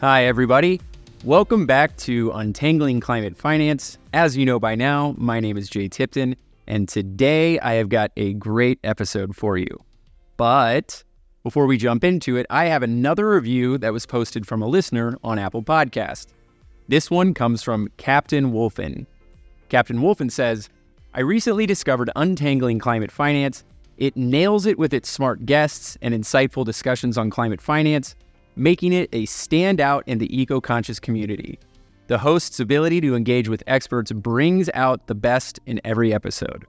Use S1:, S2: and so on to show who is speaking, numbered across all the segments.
S1: Hi, everybody. Welcome back to Untangling Climate Finance. As you know by now, my name is Jay Tipton, and today I have got a great episode for you. But before we jump into it, I have another review that was posted from a listener on Apple Podcast. This one comes from Captain Wolfen. Captain Wolfen says, I recently discovered Untangling Climate Finance. It nails it with its smart guests and insightful discussions on climate finance making it a standout in the eco conscious community. The host's ability to engage with experts brings out the best in every episode.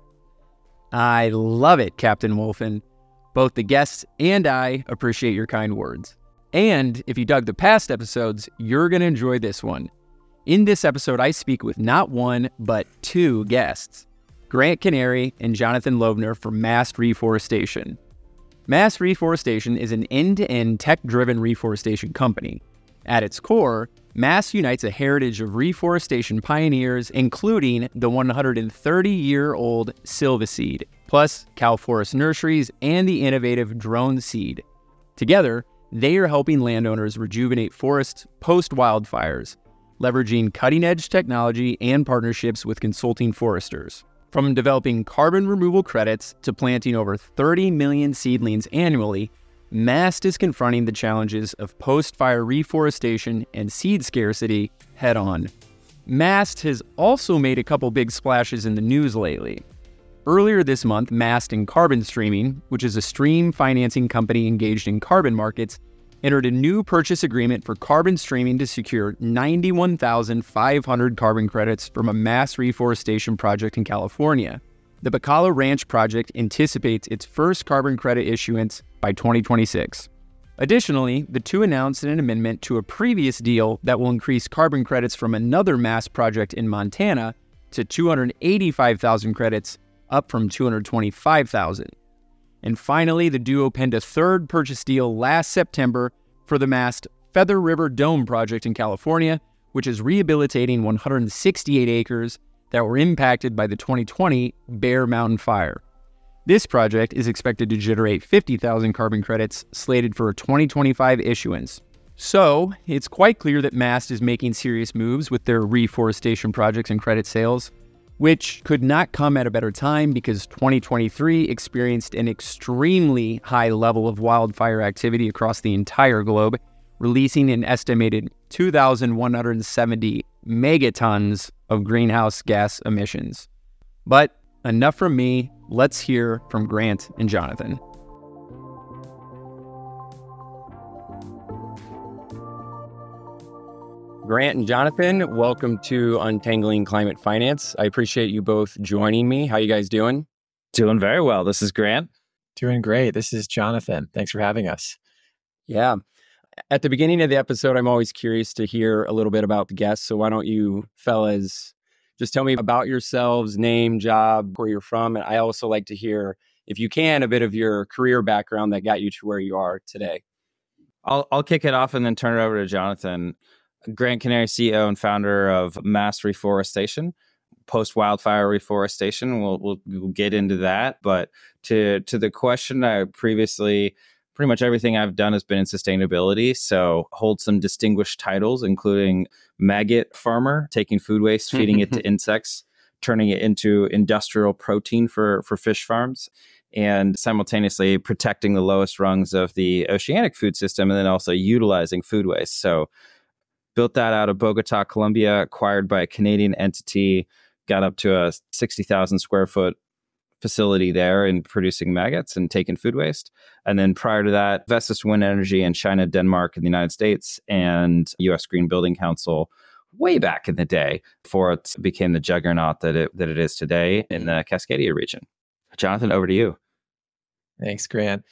S1: I love it, Captain Wolfen. Both the guests and I appreciate your kind words. And if you dug the past episodes, you're going to enjoy this one. In this episode, I speak with not one, but two guests Grant Canary and Jonathan Loevner from Mast Reforestation. Mast Reforestation is an end to end tech driven reforestation company. At its core, Mast unites a heritage of reforestation pioneers, including the 130 year old Silvaseed, plus Cal Forest Nurseries and the innovative DroneSeed. Together, they are helping landowners rejuvenate forests post wildfires, leveraging cutting edge technology and partnerships with consulting foresters. From developing carbon removal credits to planting over 30 million seedlings annually, MAST is confronting the challenges of post fire reforestation and seed scarcity head on. MAST has also made a couple big splashes in the news lately. Earlier this month, MAST and Carbon Streaming, which is a stream financing company engaged in carbon markets, entered a new purchase agreement for carbon streaming to secure 91,500 carbon credits from a Mast reforestation project in California. The Bacala Ranch project anticipates its first carbon credit issuance by 2026. Additionally, the two announced an amendment to a previous deal that will increase carbon credits from another Mast project in Montana to 285,000 credits, up from 225,000. And finally, the duo penned a third purchase deal last September for the Mast Feather River Dome project in California, which is rehabilitating 168 acres that were impacted by the 2020 Bear Mountain Fire. This project is expected to generate 50,000 carbon credits slated for a 2025 issuance. So, it's quite clear that MAST is making serious moves with their reforestation projects and credit sales which could not come at a better time because 2023 experienced an extremely high level of wildfire activity across the entire globe, releasing an estimated 2,170 megatons of greenhouse gas emissions. But enough from me. Let's hear from Grant and Jonathan. Grant and Jonathan, welcome to Untangling Climate Finance. I appreciate you both joining me. How you guys doing?
S2: Doing very well. This is Grant.
S3: Doing great. This is Jonathan. Thanks for having us.
S1: Yeah. At the beginning of the episode, I'm always curious to hear a little bit about the guests. So why don't you fellas just tell me about yourselves, name, job, where you're from, and I also like to hear if you can a bit of your career background that got you to where you are today.
S2: I'll I'll kick it off and then turn it over to Jonathan. Grant Canary, CEO and founder of Mast Reforestation, post wildfire reforestation. We'll, we'll, we'll get into that, but to to the question, I previously pretty much everything I've done has been in sustainability. So hold some distinguished titles, including maggot farmer, taking food waste, feeding it to insects, turning it into industrial protein for for fish farms and simultaneously protecting the lowest rungs of the oceanic food system and then also utilizing food waste. So built that out of Bogota, Colombia, acquired by a Canadian entity, got up to a 60,000 square foot facility there in producing maggots and taking food waste. And then prior to that, Vestas Wind Energy in China, Denmark, and the United States, and US Green Building Council way back in the day before it became the juggernaut that it, that it is today in the Cascadia region. Jonathan, over to you.
S3: Thanks, Grant.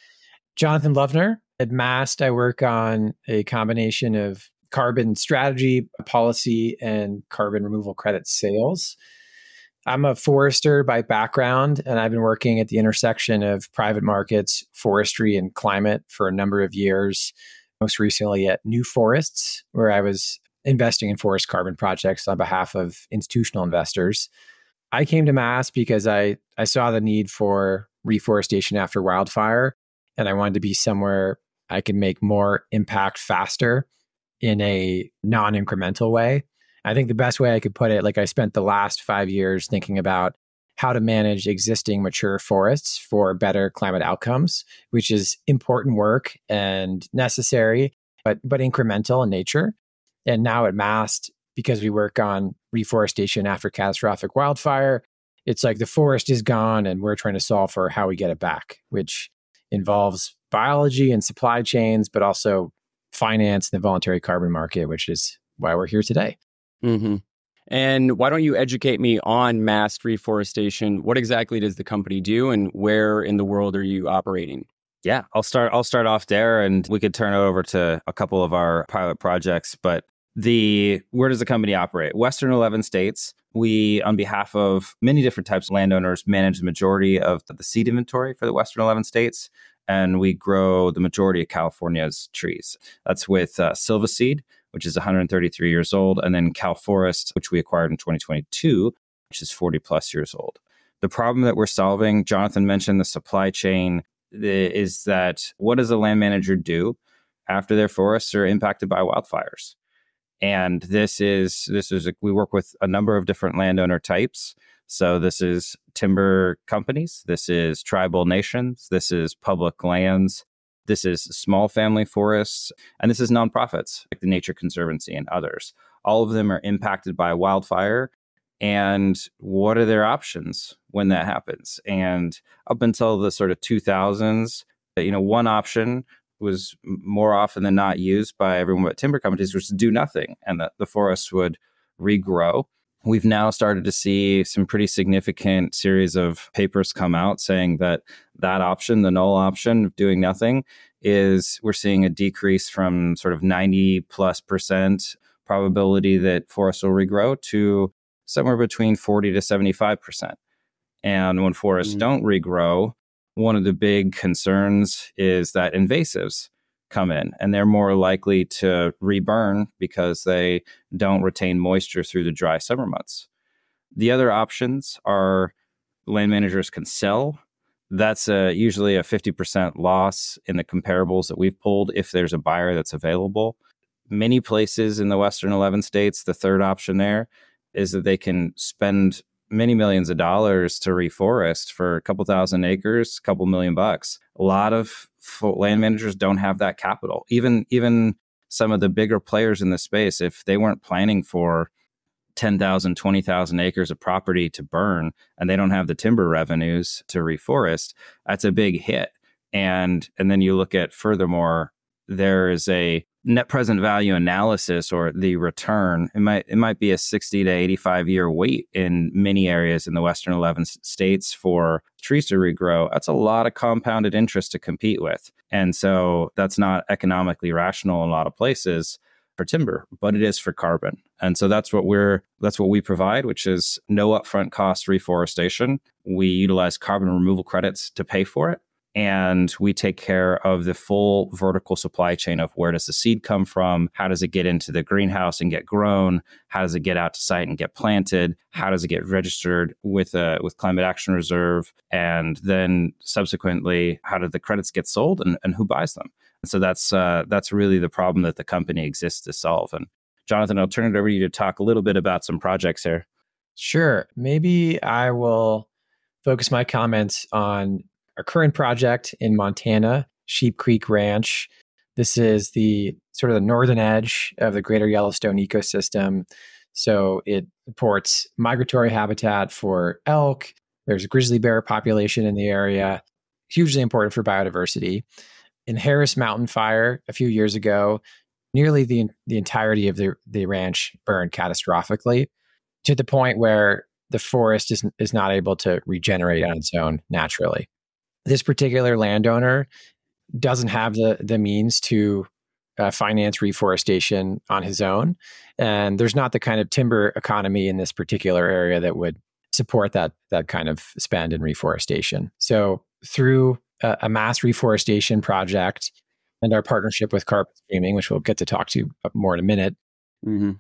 S3: Jonathan Loevner. At MAST, I work on a combination of carbon strategy, policy, and carbon removal credit sales. I'm a forester by background, and I've been working at the intersection of private markets, forestry, and climate for a number of years. Most recently at New Forests, where I was investing in forest carbon projects on behalf of institutional investors. I came to Mast because I, I saw the need for reforestation after wildfire, and I wanted to be somewhere I could make more impact faster in a non incremental way. I think the best way I could put it, like I spent the last five years thinking about how to manage existing mature forests for better climate outcomes, which is important work and necessary, but but incremental in nature. And now at Mast, because we work on reforestation after catastrophic wildfire, it's like the forest is gone and we're trying to solve for how we get it back, which involves biology and supply chains, but also finance and the voluntary carbon market, which is why we're here today.
S1: Mm-hmm. And why don't you educate me on Mast reforestation? What exactly does the company do, and where in the world are you operating?
S2: Yeah, I'll start. I'll start off there, and we could turn it over to a couple of our pilot projects. But the where does the company operate? Western 11 states. We, on behalf of many different types of landowners, manage the majority of the seed inventory for the Western 11 states, and we grow the majority of California's trees. That's with uh, Silva Seed, which is 133 years old, and then Cal Forest, which we acquired in 2022, which is 40 plus years old. The problem that we're solving, Jonathan mentioned the supply chain, is that what does a land manager do after their forests are impacted by wildfires? And this is this is a, we work with a number of different landowner types. So this is timber companies, this is tribal nations, this is public lands, this is small family forests, and this is nonprofits like the Nature Conservancy and others. All of them are impacted by wildfire. And what are their options when that happens? And up until the sort of 2000s, you know, one option was more often than not used by everyone but timber companies was to do nothing and that the forests would regrow we've now started to see some pretty significant series of papers come out saying that that option, the null option of doing nothing, is we're seeing a decrease from sort of 90 plus percent probability that forests will regrow to somewhere between 40 to 75 percent. And when forests mm-hmm. don't regrow, one of the big concerns is that invasives come in and they're more likely to reburn because they don't retain moisture through the dry summer months. The other options are land managers can sell. That's a, usually a 50% loss in the comparables that we've pulled if there's a buyer that's available. Many places in the Western 11 states, the third option there is that they can spend many millions of dollars to reforest for a couple thousand acres, a couple million bucks. A lot of land managers don't have that capital. Even even some of the bigger players in the space, if they weren't planning for 10,000, 20,000 acres of property to burn and they don't have the timber revenues to reforest, that's a big hit. And and then you look at furthermore, there is a net present value analysis or the return it might it might be a 60 to 85 year wait in many areas in the western 11 states for trees to regrow. That's a lot of compounded interest to compete with. And so that's not economically rational in a lot of places for timber but it is for carbon. And so that's what we're that's what we provide which is no upfront cost reforestation. We utilize carbon removal credits to pay for it and we take care of the full vertical supply chain of where does the seed come from? How does it get into the greenhouse and get grown? How does it get out to site and get planted? How does it get registered with uh, with climate action reserve? And then subsequently how do the credits get sold and, and who buys them? And so that's uh, that's really the problem that the company exists to solve. And jonathan i'll turn it over to you to talk a little bit about some projects here.
S3: Sure. Maybe i will focus my comments on our current project in Montana, Sheep Creek Ranch. This is the sort of the northern edge of the greater Yellowstone ecosystem. So it supports migratory habitat for elk. There's a grizzly bear population in the area, hugely important for biodiversity. In Harris Mountain Fire a few years ago, nearly the, the entirety of the, the ranch burned catastrophically to the point where the forest is, is not able to regenerate on its own naturally this particular landowner doesn't have the the means to uh, finance reforestation on his own, and there's not the kind of timber economy in this particular area that would support that that kind of spend in reforestation. So through a, a Mast reforestation project and our partnership with Carbon Streaming, which we'll get to talk to more in a minute, mm-hmm.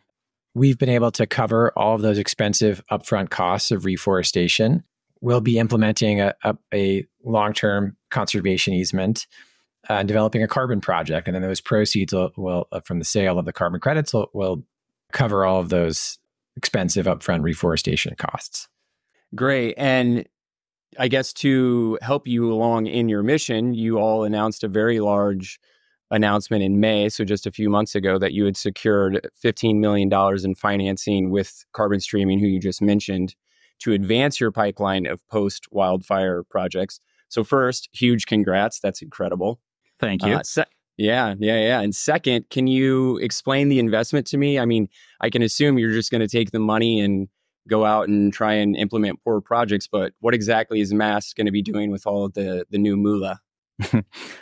S3: we've been able to cover all of those expensive upfront costs of reforestation we'll be implementing a, a, a long term conservation easement uh, developing a carbon project. And then those proceeds will, will uh, from the sale of the carbon credits will, will cover all of those expensive upfront reforestation costs.
S4: Great. And I guess to help you along in your mission, you all announced a very large announcement in May, so just a few months ago, that you had secured $15 million in financing with Carbon Streaming, who you just mentioned, to advance your pipeline of post wildfire projects. So, first, huge congrats. That's incredible.
S2: Thank you. Uh,
S4: se- yeah, yeah, yeah. And second, can you explain the investment to me? I mean, I can assume you're just going to take the money and go out and try and implement poor projects, but what exactly is Mast going to be doing with all of the the new moolah?
S2: uh,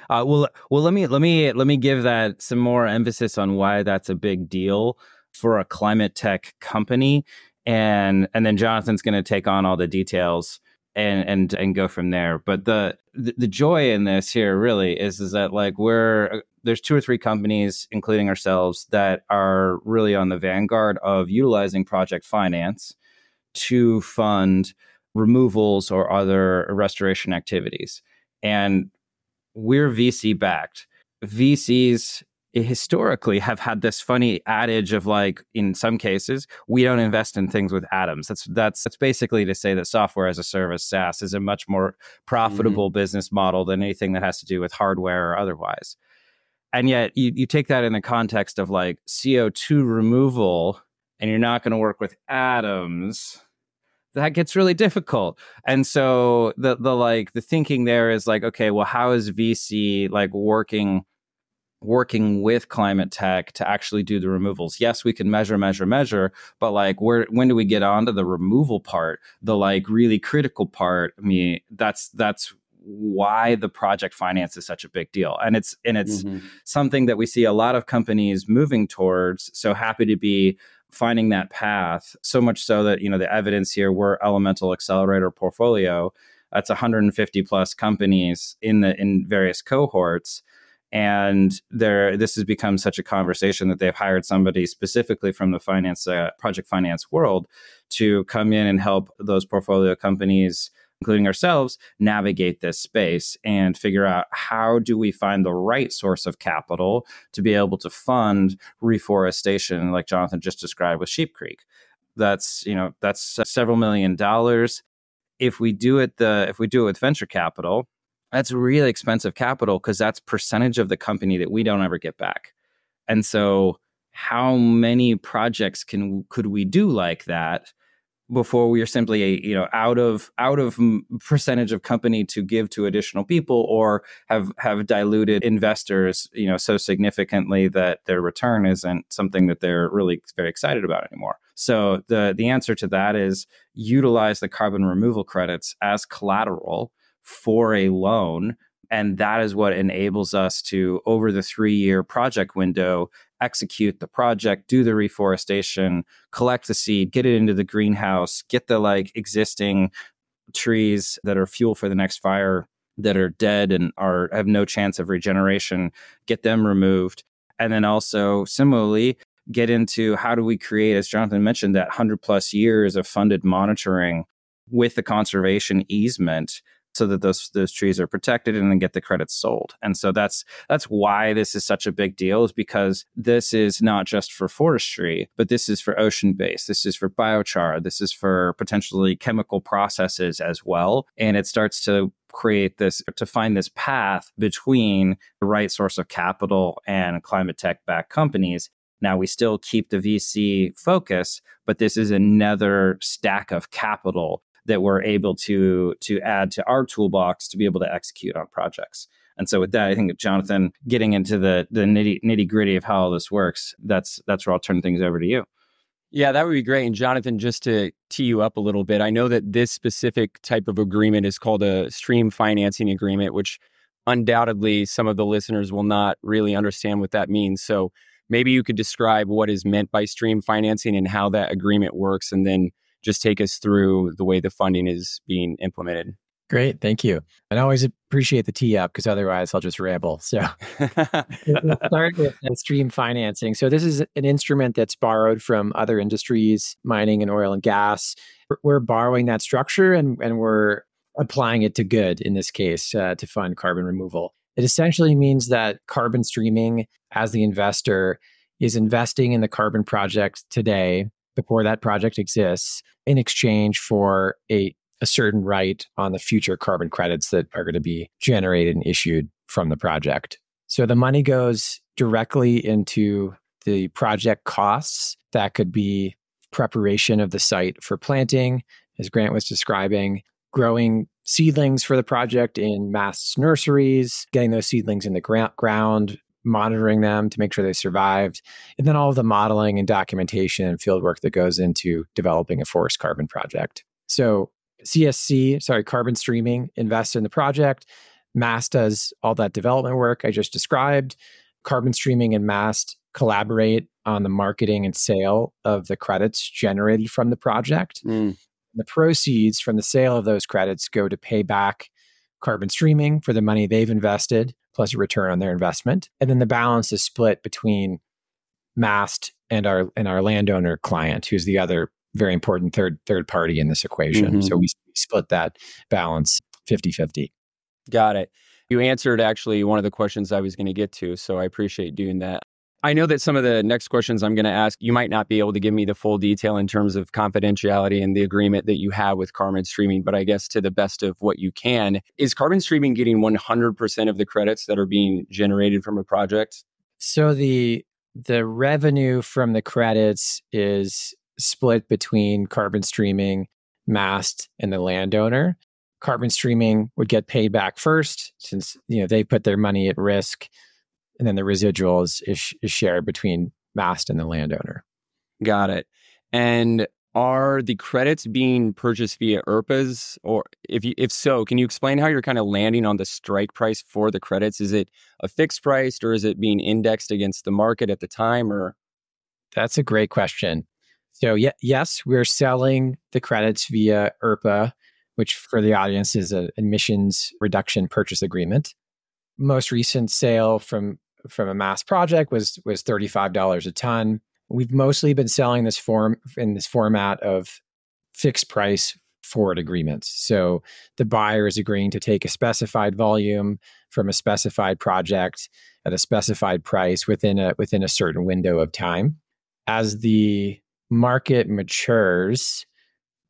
S2: well, well, let me let me let me give that some more emphasis on why that's a big deal for a climate tech company, and and then Jonathan's going to take on all the details and and and go from there. But the, the joy in this here really is is that like we're uh, there's two or three companies, including ourselves, that are really on the vanguard of utilizing project finance to fund removals or other restoration activities. And we're VC backed. VCs historically have had this funny adage of like in some cases we don't invest in things with atoms that's that's that's basically to say that software as a service SaaS is a much more profitable mm-hmm. business model than anything that has to do with hardware or otherwise and yet you, you take that in the context of like CO2 removal and you're not going to work with atoms that gets really difficult. And so the the like the thinking there is like, okay, well, how is VC like working working with climate tech to actually do the removals? Yes, we can measure, measure, measure, but like where when do we get onto the removal part, the like really critical part? I mean, that's that's why the project finance is such a big deal and it's and it's mm-hmm. something that we see a lot of companies moving towards so happy to be finding that path so much so that you know the evidence here we're Elemental Excelerator portfolio that's 150 plus companies in the in various cohorts and there this has become such a conversation that they've hired somebody specifically from the finance uh, project finance world to come in and help those portfolio companies including ourselves, navigate this space and figure out how do we find the right source of capital to be able to fund reforestation, like Jonathan just described with Sheep Creek. That's you know that's several million dollars. If we do it the if we do it with venture capital, that's really expensive capital because that's percentage of the company that we don't ever get back. And so, how many projects can could we do like that? before we are simply you know out of out of percentage of company to give to additional people or have have diluted investors you know so significantly that their return isn't something that they're really very excited about anymore so the the answer to that is utilize the carbon removal credits as collateral for a loan and that is what enables us to over the 3 year project window execute the project, do the reforestation, collect the seed, get it into the greenhouse, get the like existing trees that are fuel for the next fire that are dead and are have no chance of regeneration, get them removed. And then also similarly, get into how do we create, as Jonathan mentioned, that 100 plus years of funded monitoring with the conservation easement so that those those trees are protected and then get the credits sold. And so that's that's why this is such a big deal is because this is not just for forestry, but this is for ocean base. This is for biochar. This is for potentially chemical processes as well. And it starts to create this to find this path between the right source of capital and climate tech backed companies now we still keep the VC focus, but this is another stack of capital that we're able to to add to our toolbox to be able to execute on projects. And so with that, I think Jonathan getting into the the nitty nitty gritty of how all this works, that's that's where I'll turn things over to you.
S4: Yeah, that would be great. And Jonathan, just to tee you up a little bit, I know that this specific type of agreement is called a stream financing agreement, which undoubtedly some of the listeners will not really understand what that means. So maybe you could describe what is meant by stream financing and how that agreement works, and then just take us through the way the funding is being implemented.
S3: Great, thank you. And I always appreciate the tee up because otherwise I'll just ramble. So we'll start with stream financing. So this is an instrument that's borrowed from other industries, mining and oil and gas. We're borrowing that structure and, and we're applying it to good in this case uh, to fund carbon removal. It essentially means that carbon streaming, as the investor, is investing in the carbon project today before that project exists in exchange for a, a certain right on the future carbon credits that are going to be generated and issued from the project. So the money goes directly into the project costs that could be preparation of the site for planting, as Grant was describing, growing seedlings for the project in Mast nurseries, getting those seedlings in the ground, monitoring them to make sure they survived, and then all of the modeling and documentation and field work that goes into developing a forest carbon project. So CSC, sorry, carbon streaming invests in the project. Mast does all that development work I just described. Carbon streaming and Mast collaborate on the marketing and sale of the credits generated from the project. Mm. The proceeds from the sale of those credits go to pay back carbon streaming for the money they've invested plus a return on their investment. And then the balance is split between Mast and our and our landowner client, who's the other very important third third party in this equation. Mm-hmm. So we split that balance 50-50.
S1: Got it. You answered actually one of the questions I was going to get to, so I appreciate doing that. I know that some of the next questions I'm going to ask, you might not be able to give me the full detail in terms of confidentiality and the agreement that you have with Carbon Streaming, but I guess to the best of what you can, is Carbon Streaming getting 100% of the credits that are being generated from a project?
S3: So the the revenue from the credits is split between Carbon Streaming, Mast, and the landowner. Carbon Streaming would get paid back first since you know they put their money at risk and then the residual is, is, is shared between Mast and the landowner.
S1: Got it. And are the credits being purchased via ERPAs, or if you, if so, can you explain how you're kind of landing on the strike price for the credits? Is it a fixed price, or is it being indexed against the market at the time? Or
S3: that's a great question. So yeah, yes, we're selling the credits via ERPA, which for the audience is an emissions reduction purchase agreement. Most recent sale from from a Mast project was was $35 a ton. We've mostly been selling this form in this format of fixed price forward agreements. So the buyer is agreeing to take a specified volume from a specified project at a specified price within a within a certain window of time. As the market matures,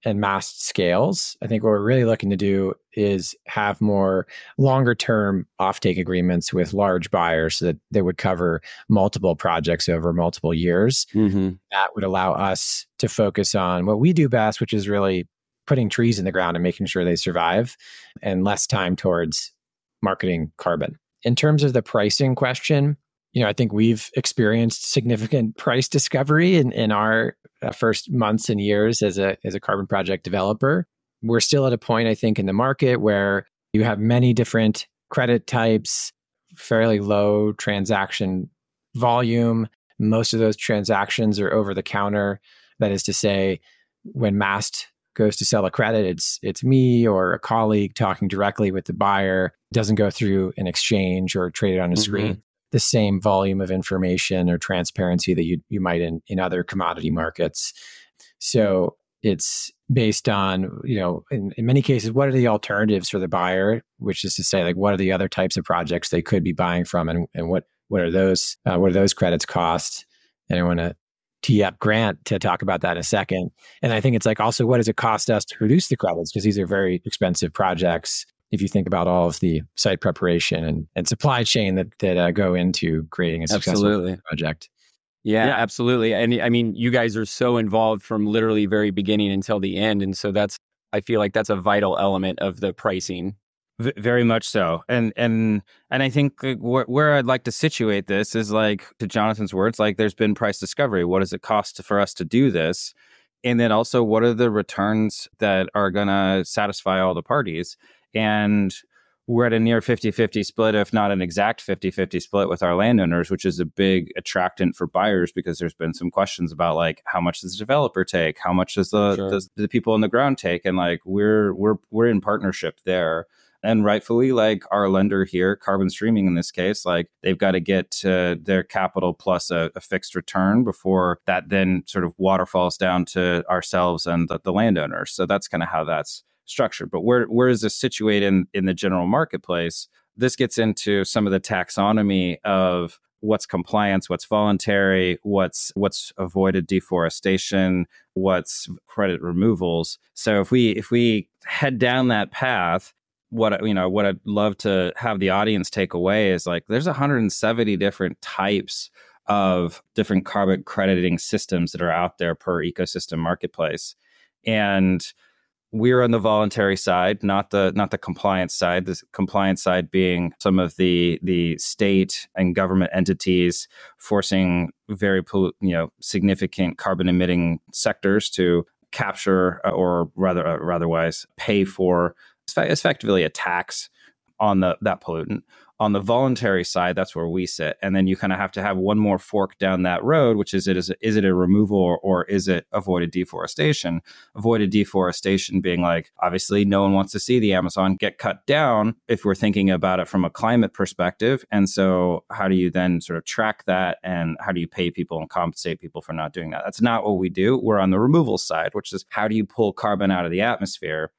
S3: and Mast scales, I think what we're really looking to do is have more longer term offtake agreements with large buyers so that they would cover multiple projects over multiple years. Mm-hmm. That would allow us to focus on what we do best, which is really putting trees in the ground and making sure they survive, and less time towards marketing carbon. In terms of the pricing question, you know, I think we've experienced significant price discovery in, in our uh, first months and years as a as a carbon project developer. We're still at a point, I think, in the market where you have many different credit types, fairly low transaction volume. Most of those transactions are over the counter. That is to say, when Mast goes to sell a credit, it's it's me or a colleague talking directly with the buyer. It doesn't go through an exchange or traded on a mm-hmm. screen the same volume of information or transparency that you you might in in other commodity markets. So it's based on you know in, in many cases what are the alternatives for the buyer which is to say like what are the other types of projects they could be buying from and, and what what are those uh, what are those credits cost? And i want to tee up grant to talk about that in a second. And i think it's like also what does it cost us to produce the credits? Because these are very expensive projects if you think about all of the site preparation and, and supply chain that that uh, go into creating a successful absolutely. project.
S1: Yeah, yeah, absolutely. And I mean, you guys are so involved from literally very beginning until the end, and so that's I feel like that's a vital element of the pricing.
S2: V- very much so, and and and I think wh- where I'd like to situate this is like to Jonathan's words, like there's been price discovery. What does it cost for us to do this? And then also, what are the returns that are going to satisfy all the parties? And we're at a near 50 50 split, if not an exact 50 50 split with our landowners, which is a big attractant for buyers because there's been some questions about like how much does the developer take? How much does the, sure. does the people on the ground take? And like we're, we're, we're in partnership there. And rightfully, like our lender here, Carbon Streaming in this case, like they've got to get uh, their capital plus a, a, fixed return before that then sort of waterfalls down to ourselves and the, the landowners. So that's kind of how that's structure. But where where is this situated in, in the general marketplace? this gets into some of the taxonomy of what's compliance, what's voluntary, what's what's avoided deforestation, what's credit removals. So if we if we head down that path, what you know what I'd love to have the audience take away is like there's 170 different types of different carbon crediting systems that are out there per ecosystem marketplace. And we're on the voluntary side, not the not the compliance side. The compliance side being some of the the state and government entities forcing very you know significant carbon emitting sectors to capture uh, or rather uh, pay for effectively a tax on the that pollutant on the voluntary side, that's where we sit. And then you kind of have to have one more fork down that road, which is it is, is it a removal or, or is it avoided deforestation? Avoided deforestation being like, obviously, no one wants to see the Amazon get cut down if we're thinking about it from a climate perspective. And so, how do you then sort of track that and how do you pay people and compensate people for not doing that? That's not what we do. We're on the removal side, which is how do you pull carbon out of the atmosphere?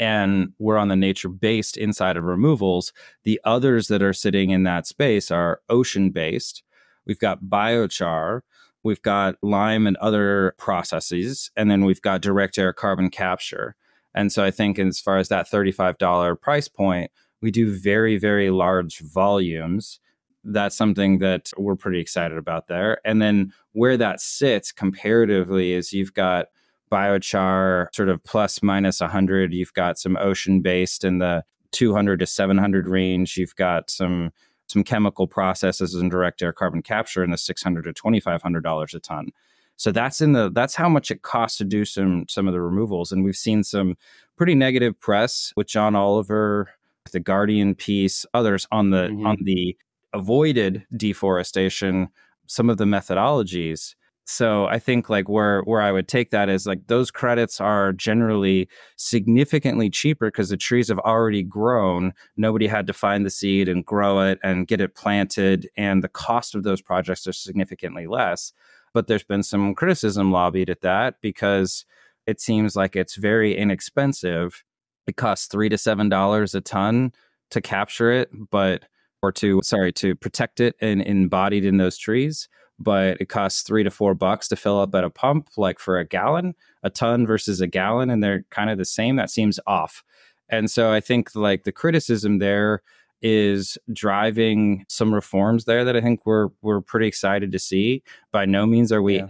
S2: And we're on the nature based inside of removals. The others that are sitting in that space are ocean based. We've got biochar, we've got lime and other processes, and then we've got direct air carbon capture. And so I think as far as that $35 price point, we do very, very large volumes. That's something that we're pretty excited about there. And then where that sits comparatively is you've got biochar sort of plus minus 100 you've got some ocean based in the 200 to 700 range. You've got some some chemical processes and direct air carbon capture in the 600 to 2500 dollars a ton. So that's in the that's how much it costs to do some some of the removals. And we've seen some pretty negative press with john oliver the guardian piece others on the mm-hmm. on the avoided deforestation. Some of the methodologies so I think like where where I would take that is like those credits are generally significantly cheaper because the trees have already grown. Nobody had to find the seed and grow it and get it planted, and the cost of those projects are significantly less. But there's been some criticism lobbied at that because it seems like it's very inexpensive. It costs three to seven dollars a ton to capture it, but or to sorry to protect it and embodied in those trees but it costs three to four bucks to fill up at a pump, like for a gallon, a ton versus a gallon, and they're kind of the same. That seems off. And so I think like the criticism there is driving some reforms there that I think we're we're pretty excited to see. By no means are we yeah.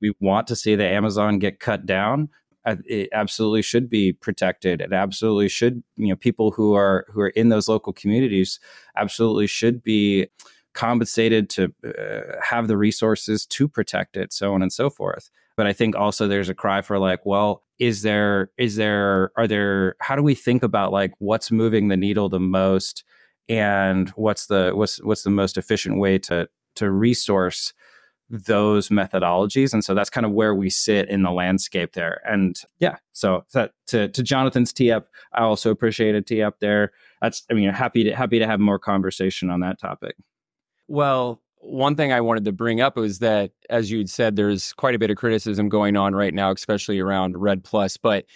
S2: we want to see the Amazon get cut down. It absolutely should be protected. It absolutely should, you know, people who are who are in those local communities absolutely should be compensated to uh, have the resources to protect it so on and so forth. But i think also there's a cry for like well is there is there are there how do we think about like what's moving the needle the most and what's the what's what's the most efficient way to to resource those methodologies? And so that's kind of where we sit in the landscape there. And yeah so that to, to jonathan's tee up i also appreciate a tee up there. That's i mean happy to happy to have more conversation on that topic
S1: well, one thing I wanted to bring up was that, as you'd said, there's quite a bit of criticism going on right now, especially around REDD+. But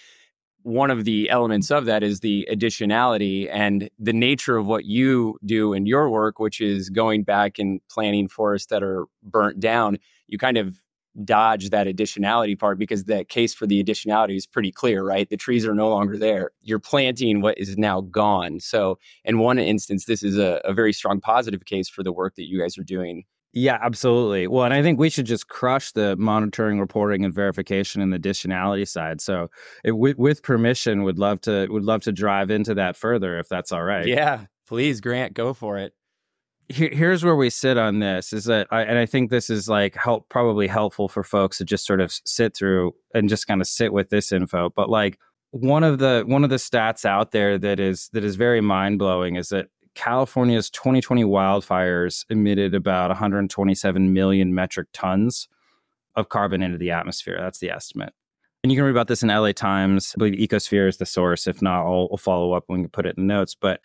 S1: one of the elements of that is the additionality and the nature of what you do in your work, which is going back and planting forests that are burnt down. You kind of dodge that additionality part because the case for the additionality is pretty clear, right? The trees are no longer there. You're planting what is now gone. So, in one instance, this is a, a very strong positive case for the work that you guys are doing.
S2: Yeah, absolutely. Well, and I think we should just crush the monitoring, reporting, and verification and the additionality side. So, it, with, with permission, would love to would love to drive into that further if that's all right.
S1: Yeah, please, Grant, go for it
S2: here's where we sit on this is that I, and I think this is like help probably helpful for folks to just sort of sit through and just kind of sit with this info but like one of the one of the stats out there that is that is very mind-blowing is that California's 2020 wildfires emitted about 127 million metric tons of carbon into the atmosphere that's the estimate and you can read about this in LA Times. I believe Ecosphere is the source. If not, I'll, I'll follow up when we put it in the notes. But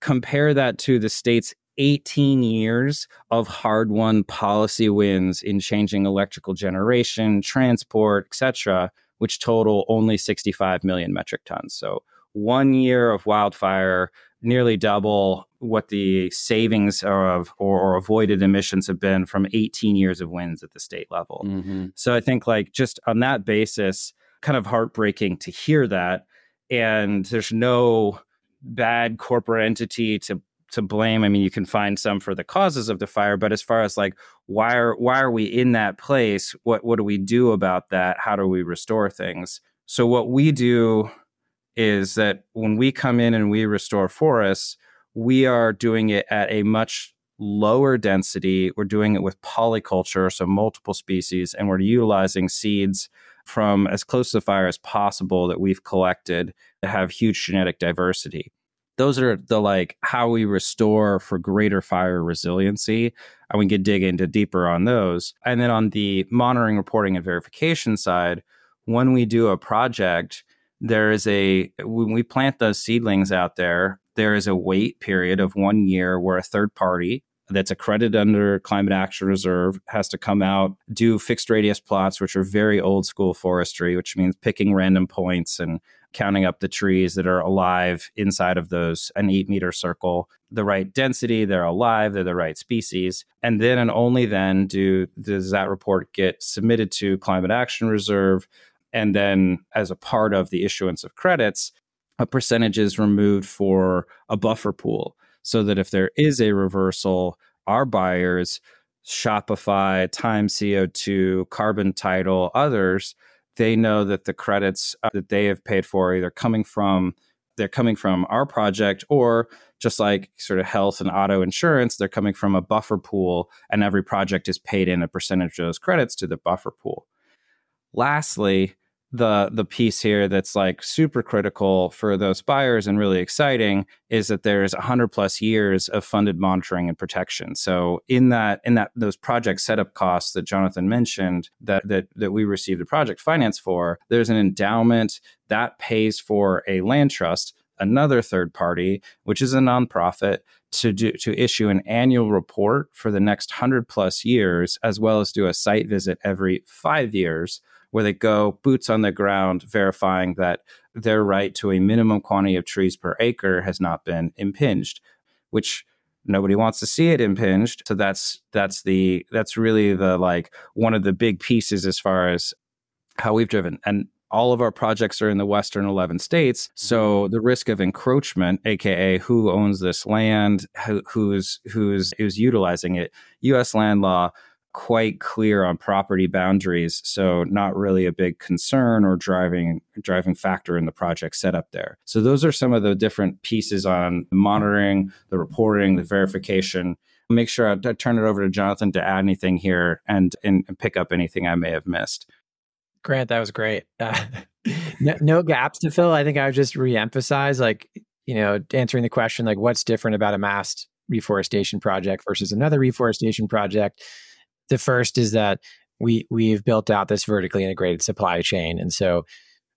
S2: compare that to the state's 18 years of hard won policy wins in changing electrical generation, transport, etc., which total only 65 million metric tons. So one year of wildfire nearly double what the savings of or, or, avoided emissions have been from 18 years of wins at the state level. Mm-hmm. So I think like just on that basis, kind of heartbreaking to hear that. And there's no bad corporate entity to to blame. I mean, you can find some for the causes of the fire, but as far as like why are why are we in that place? What what do we do about that? How do we restore things? So what we do is that when we come in and we restore forests, we are doing it at a much lower density. We're doing it with polyculture, so multiple species, and we're utilizing seeds from as close to the fire as possible that we've collected that have huge genetic diversity. Those are the like how we restore for greater fire resiliency. And we can dig into deeper on those. And then on the monitoring, reporting, and verification side, when we do a project, there is a when we plant those seedlings out there there is a wait period of one year where a third party that's accredited under climate action reserve has to come out do fixed radius plots which are very old school forestry which means picking random points and counting up the trees that are alive inside of those an eight meter circle the right density they're alive they're the right species. And then and only then do does that report get submitted to climate action reserve. And then, as a part of the issuance of credits, a percentage is removed for a buffer pool. So that if there is a reversal, our buyers, Shopify, Time CO2, Carbon Title, others, they know that the credits uh, that they have paid for either coming from they're coming from our project or just like sort of health and auto insurance, they're coming from a buffer pool, and every project is paid in a percentage of those credits to the buffer pool. Lastly, the the piece here that's like super critical for those buyers and really exciting is that there's 100 plus years of funded monitoring and protection. So in that in that those project setup costs that jonathan mentioned that that that we received the project finance for there's an endowment that pays for a land trust another third party which is a nonprofit to do to issue an annual report for the next 100 plus years as well as do a site visit every 5 years where they go boots on the ground verifying that their right to a minimum quantity of trees per acre has not been impinged, which nobody wants to see it impinged. So that's that's the that's really the like one of the big pieces as far as how we've driven. And all of our projects are in the western 11 states so mm-hmm. the risk of encroachment aka who owns this land who, who's who's who's utilizing it us land law quite clear on property boundaries so not really a big concern or driving driving factor in the project setup there. So those are some of the different pieces on the monitoring the reporting the verification. Make sure I, I turn it over to jonathan to add anything here and, and, pick up anything i may have missed.
S3: Grant that was great. Uh, no, no gaps to fill. I think i would just reemphasize like you know answering the question like what's different about a Mast reforestation project versus another reforestation project the first is that we we've built out this vertically integrated supply chain, and so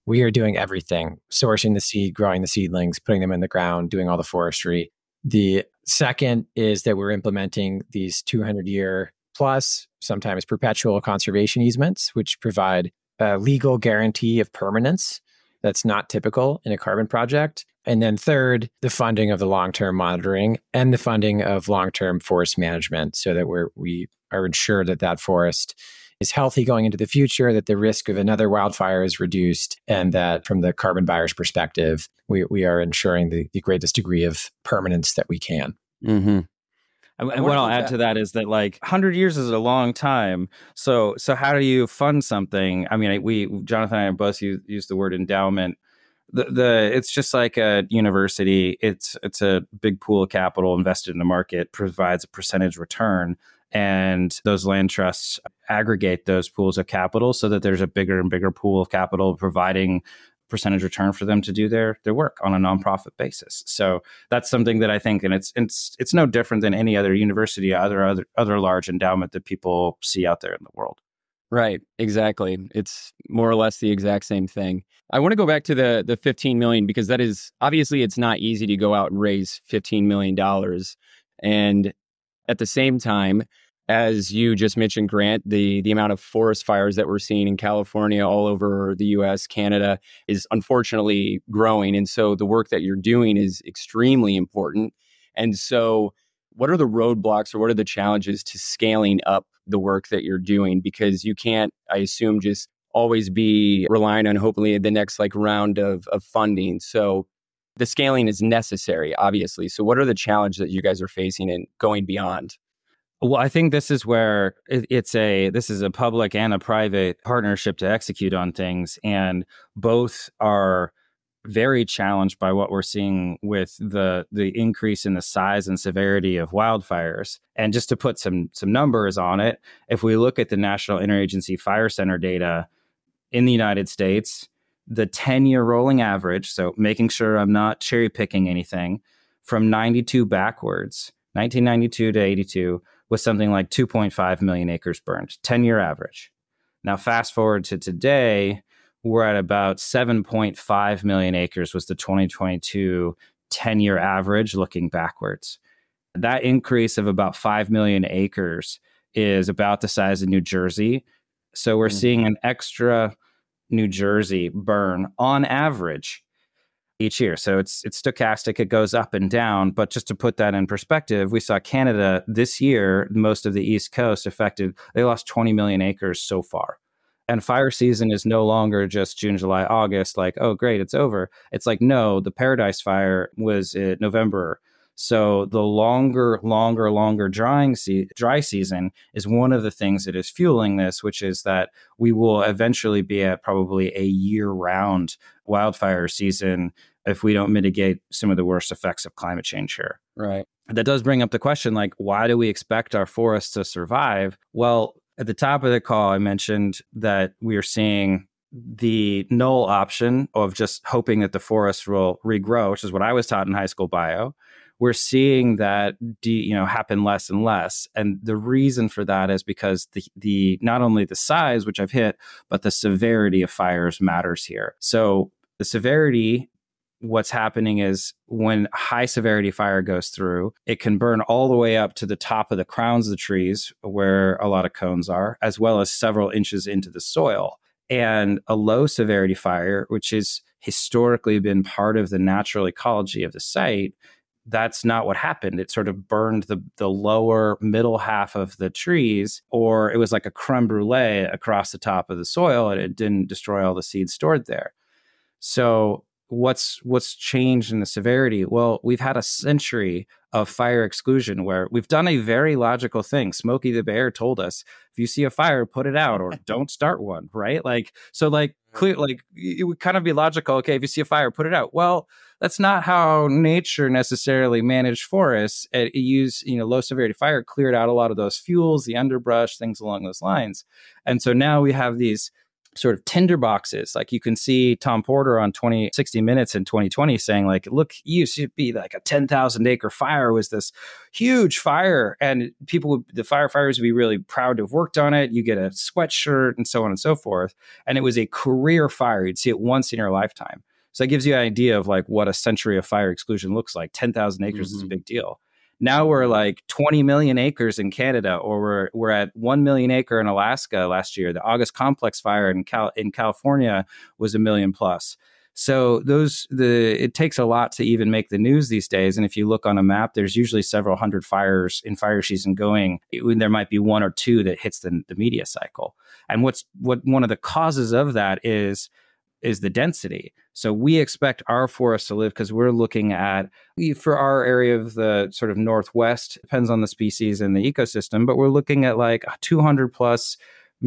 S3: we are doing everything: sourcing the seed, growing the seedlings, putting them in the ground, doing all the forestry. The second is that we're implementing these 200 year plus, sometimes perpetual conservation easements, which provide a legal guarantee of permanence that's not typical in a carbon project. And then third, the funding of the long-term monitoring and the funding of long-term forest management so that we're, we are ensured that that forest is healthy going into the future, that the risk of another wildfire is reduced, and that from the carbon buyer's perspective, we, we are ensuring the, the greatest degree of permanence that we can.
S2: Mm-hmm. And what I'll add that? to that is that like 100 years is a long time. So so how do you fund something? I mean, we Jonathan and I both use, use the word endowment the, the it's just like a university it's it's a big pool of capital invested in the market provides a percentage return and those land trusts aggregate those pools of capital so that there's a bigger and bigger pool of capital providing percentage return for them to do their their work on a nonprofit basis. So that's something that I think, and it's it's it's no different than any other university, other other other large endowment that people see out there in the world.
S1: Right, exactly. It's more or less the exact same thing. I want to go back to the the 15 million because that is obviously it's not easy to go out and raise 15 million dollars and at the same time as you just mentioned, Grant, the the amount of forest fires that we're seeing in California, all over the U.S., Canada, is unfortunately growing, and so the work that you're doing is extremely important. And so, what are the roadblocks or what are the challenges to scaling up the work that you're doing? Because you can't, I assume, just always be relying on hopefully the next like round of of funding. So the scaling is necessary, obviously. So what are the challenges that you guys are facing and going beyond?
S2: Well, I think this is where it's a this is a public and a private partnership to execute on things, and both are very challenged by what we're seeing with the the increase in the size and severity of wildfires. And just to put some some numbers on it, if we look at the National Interagency Fire Center data in the United States, the 10 year rolling average, so making sure I'm not cherry picking anything, from 92 backwards, 1992 to 82 was something like 2.5 million acres burned, 10 year average. Now, fast forward to today, we're at about 7.5 million acres, was the 2022 10 year average looking backwards. That increase of about 5 million acres is about the size of New Jersey. So we're mm-hmm. seeing an extra New Jersey burn on average each year. So it's it's stochastic, it goes up and down. But just to put that in perspective, we saw Canada this year, most of the East Coast affected, they lost 20 million acres so far. And fire season is no longer just June, July, August, like, oh, great, it's over. It's like, no, the Paradise Fire was in November. So the longer, longer, longer drying se- dry season is one of the things that is fueling this, which is that we will eventually be at probably a year-round wildfire season if we don't mitigate some of the worst effects of climate change here.
S1: Right.
S2: That does bring up the question like, why do we expect our forests to survive? Well, at the top of the call, I mentioned that we are seeing the null option of just hoping that the forest will regrow, which is what I was taught in high school bio. We're seeing that you know happen less and less, and the reason for that is because the the not only the size, which I've hit, but the severity of fires matters here. So the severity what's happening is when high severity fire goes through, it can burn all the way up to the top of the crowns of the trees where a lot of cones are, as well as several inches into the soil. And a low severity fire, which has historically been part of the natural ecology of the site, that's not what happened. It sort of burned the, the lower middle half of the trees, or it was like a creme brulee across the top of the soil and it didn't destroy all the seeds stored there. So what's what's changed in the severity? Well we've had a century of fire exclusion where we've done a very logical thing. Smokey the bear told us if you see a fire put it out or don't start one right? Like so like clear like it would kind of be logical okay if you see a fire put it out. Well that's not how nature necessarily managed forests. It, it used you know low severity fire cleared out a lot of those fuels the underbrush things along those lines. And so now we have these sort of tinderboxes. Like you can see Tom Porter on 20, 60 Minutes in 2020 saying, like, look, used to be like a 10,000 acre fire was this huge fire. And people would, the firefighters would be really proud to have worked on it. You get a sweatshirt and so on and so forth. And it was a career fire. You'd see it once in your lifetime. So that gives you an idea of like what a century of fire exclusion looks like. 10,000 acres mm-hmm. is a mm-hmm. big deal. Now we're like 20 million acres in Canada, or we're we're at 1 million acre in Alaska last year. The August complex fire in Cal- in California was a million plus. So those the it takes a lot to even make the news these days. And if you look on a map, there's usually several hundred fires in fire season going. It, there might be one or two that hits the, the media cycle. And what's what one of the causes of that is is the density. So we expect our forests to live because we're looking at for our area of the sort of northwest depends on the species and the ecosystem, but we're looking at like 200 plus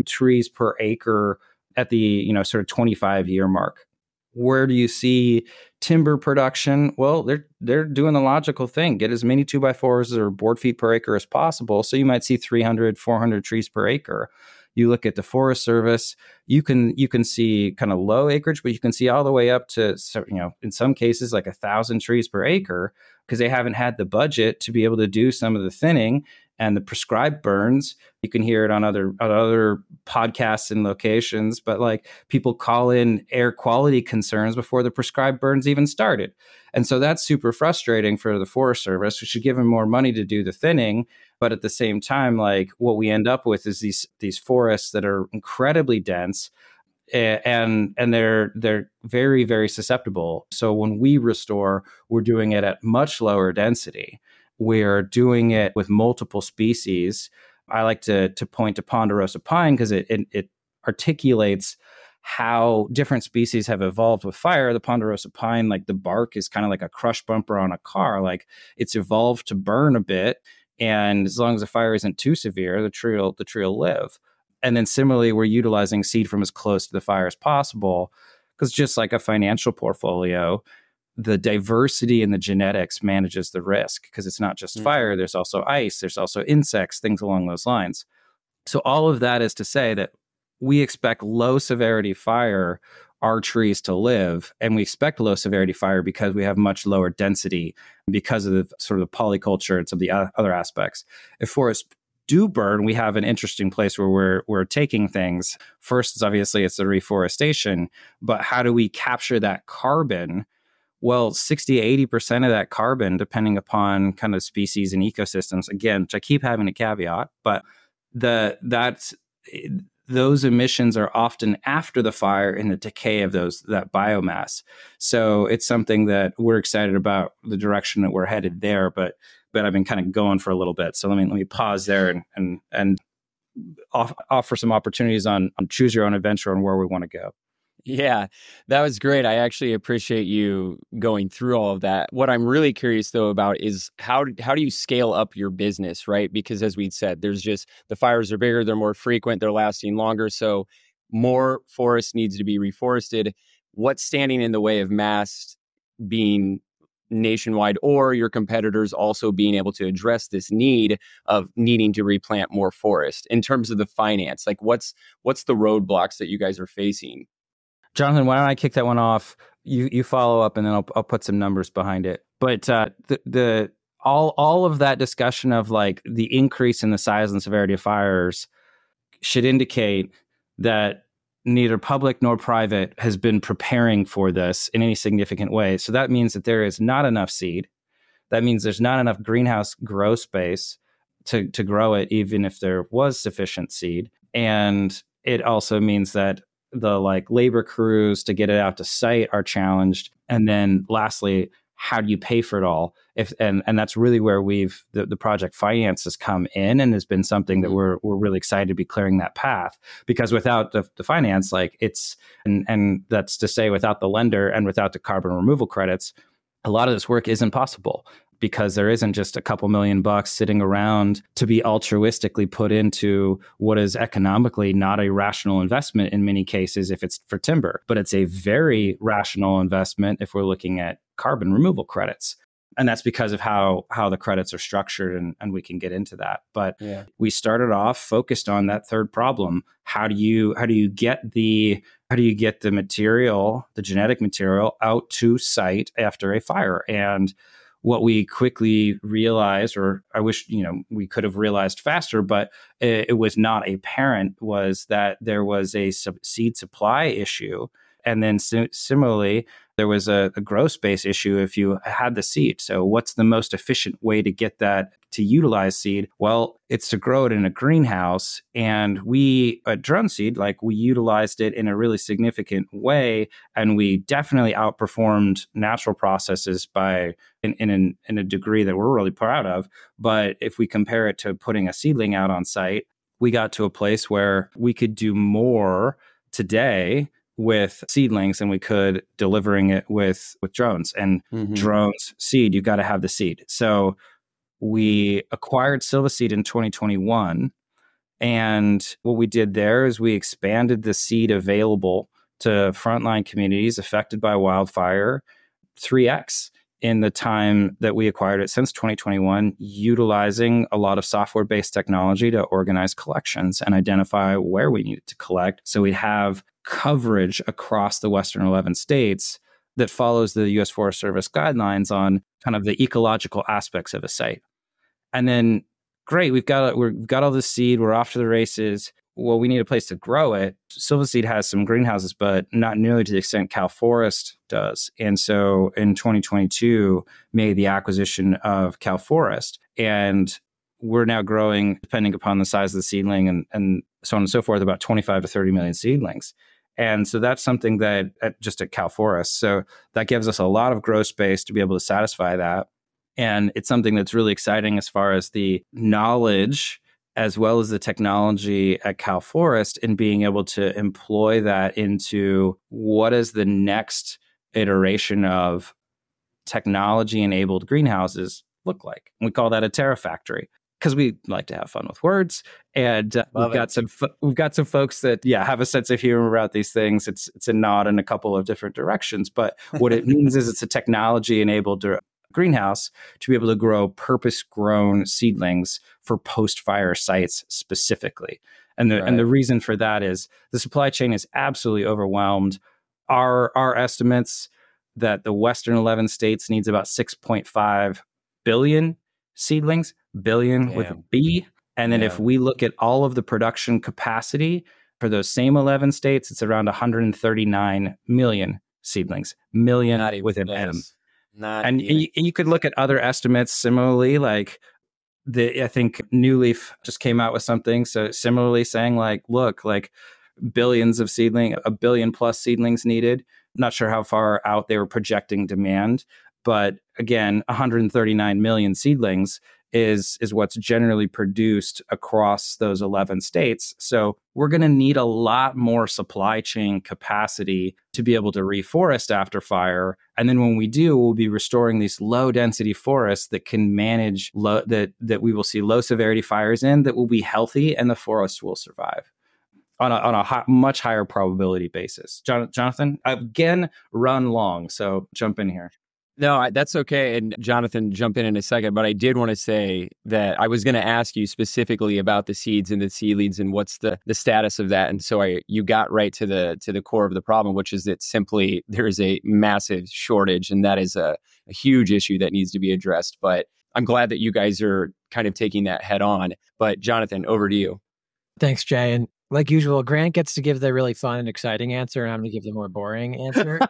S2: trees per acre at the you know sort of 25 year mark. Where do you see timber production? Well, they're they're doing the logical thing. Get as many two by fours or board feet per acre as possible. So you might see 300, 400 trees per acre. You look at the Forest Service, you can you can see kind of low acreage, but you can see all the way up to you know in some cases like a thousand trees per acre because they haven't had the budget to be able to do some of the thinning and the prescribed burns. You can hear it on other on other podcasts and locations but like people call in air quality concerns before the prescribed burns even started. And so that's super frustrating for the forest service we should give them more money to do the thinning but at the same time like what we end up with is these these forests that are incredibly dense and and they're they're very very susceptible so when we restore we're doing it at much lower density we're doing it with multiple species. I like to to point to ponderosa pine because it, it, it articulates how different species have evolved with fire. The ponderosa pine, like the bark, is kind of like a crush bumper on a car. Like it's evolved to burn a bit, and as long as the fire isn't too severe, the tree will the tree will live. And then similarly, we're utilizing seed from as close to the fire as possible because just like a financial portfolio, the diversity in the genetics manages the risk because it's not just mm-hmm. fire, there's also ice, there's also insects, things along those lines. So, all of that is to say that we expect low severity fire our trees to live and we expect low severity fire because we have much lower density because of the sort of the polyculture and some of the other aspects. If forests do burn we have an interesting place where we're we're taking things. First obviously it's the reforestation but how do we capture that carbon? Well, 60 80% of that carbon, depending upon kind of species and ecosystems, again, which I keep having a caveat, but the that's those emissions are often after the fire in the decay of those that biomass. So it's something that we're excited about the direction that we're headed there. But but I've been kind of going for a little bit. So let me let me pause there and and and off, offer some opportunities on on choose your own adventure and where we want to go.
S1: Yeah, that was great. I actually appreciate you going through all of that. What I'm really curious though about is how how do you scale up your business, right? Because as we said, there's just the fires are bigger, they're more frequent, they're lasting longer, so more forest needs to be reforested. What's standing in the way of Mast being nationwide or your competitors also being able to address this need of needing to replant more forest in terms of the finance like what's what's the roadblocks that you guys are facing
S2: Jonathan, why don't I kick that one off? You you follow up, and then I'll I'll put some numbers behind it. But uh, the the all all of that discussion of like the increase in the size and severity of fires should indicate that neither public nor private has been preparing for this in any significant way. So that means that there is not enough seed. That means there's not enough greenhouse grow space to to grow it, even if there was sufficient seed. And it also means that the like labor crews to get it out to site are challenged. And then lastly how do you pay for it all? If and and that's really where we've the, the project finance has come in and has been something that mm-hmm. we're we're really excited to be clearing that path. Because without the, the finance like it's and and that's to say without the lender and without the carbon removal credits a lot of this work isn't possible because there isn't just a couple million bucks sitting around to be altruistically put into what is economically not a rational investment in many cases if it's for timber, but it's a very rational investment if we're looking at carbon removal credits. And that's because of how how the credits are structured and, and we can get into that. But yeah. we started off focused on that third problem. How do you how do you get the how do you get the material, the genetic material out to site after a fire? And what we quickly realized, or I wish you know we could have realized faster, but it, it was not apparent, was that there was a sub- seed supply issue, and then si- similarly there was a, a grow space issue if you had the seed. So, what's the most efficient way to get that to utilize seed? Well, it's to grow it in a greenhouse. And we at DroneSeed, like we utilized it in a really significant way. And we definitely outperformed natural processes by in, in, in a degree that we're really proud of. But if we compare it to putting a seedling out on site, we got to a place where we could do more today with seedlings than we could delivering it with with drones and mm-hmm. drones seed you've got to have the seed so we acquired Silvaseed in 2021 and what we did there is we expanded the seed available to frontline communities affected by wildfire 3x in the time that we acquired it since 2021, utilizing a lot of software based technology to organize collections and identify where we needed to collect. So we'd have coverage across the Western 11 states that follows the US Forest Service guidelines on kind of the ecological aspects of a site. And then great, we've got we've got all this seed, we're off to the races. Well, we need a place to grow it. Silvaseed has some greenhouses, but not nearly to the extent Cal Forest does. And so in 2022, made the acquisition of Cal Forest. And we're now growing, depending upon the size of the seedling and, and so on and so forth, about 25 to 30 million seedlings. And so that's something that at, just at Cal Forest. So that gives us a lot of growth space to be able to satisfy that. And it's something that's really exciting as far as the knowledge as well as the technology at Cal and being able to employ that into what is the next iteration of technology enabled greenhouses look like. We call that a terrafactory because we like to have fun with words, and uh, we've got some fo- we've got some folks that yeah have a sense of humor about these things. It's it's a nod in a couple of different directions, but what it means is it's a technology enabled greenhouse to be able to grow purpose grown seedlings for post fire sites specifically. And the right. and the reason for that is the supply chain is absolutely overwhelmed. Our our estimates that the western 11 states needs about 6.5 billion seedlings billion Damn. with a B. And then if we look at all of the production capacity for those same 11 states, it's around 139 million seedlings, million Not with an M. Not and you, you, could look at other estimates similarly, like the I think New Leaf just came out with something. So similarly saying like, look, like billions of seedling, a billion plus seedlings needed. Not sure how far out they were projecting demand, but again, 139 million seedlings is is what's generally produced across those 11 states so we're going to need a lot more supply chain capacity to be able to reforest after fire and then when we do we'll be restoring these low density forests that can manage low that that we will see low severity fires in that will be healthy and the forests will survive on a, on a much higher probability basis. Jonathan, again, run long. So jump in here.
S1: No, that's okay. And Jonathan, jump in in a second. But I did want to say that I was going to ask you specifically about the seeds and the seedlings and what's the the status of that. And so I you got right to the to the core of the problem, which is that simply there is a massive shortage, and that is a, a huge issue that needs to be addressed. But I'm glad that you guys are kind of taking that head on. But Jonathan, over to you.
S3: Thanks, Jay. And like usual, Grant gets to give the really fun and exciting answer, and I'm going to give the more boring answer.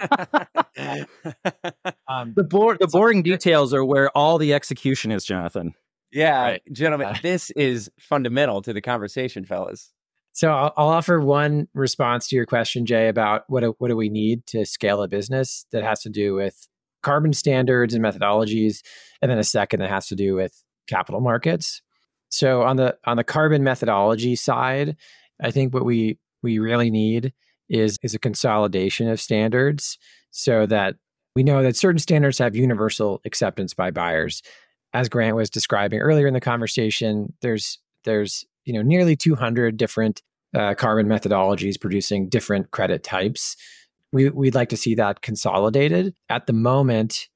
S2: um, the, bo- the boring details are where all the execution is, Jonathan.
S1: Yeah, right. gentlemen, uh, this is fundamental to the conversation, fellas.
S3: So I'll, I'll, offer one response to your question, Jay, about what do, what do we need to scale a business that has to do with carbon standards and methodologies, and then a second that has to do with capital markets. So on the on the carbon methodology side, I think what we we really need is is a consolidation of standards so that we know that certain standards have universal acceptance by buyers. As Grant was describing earlier in the conversation, there's there's you know nearly 200 different uh, carbon methodologies producing different credit types. We, we'd like to see that consolidated. At the moment,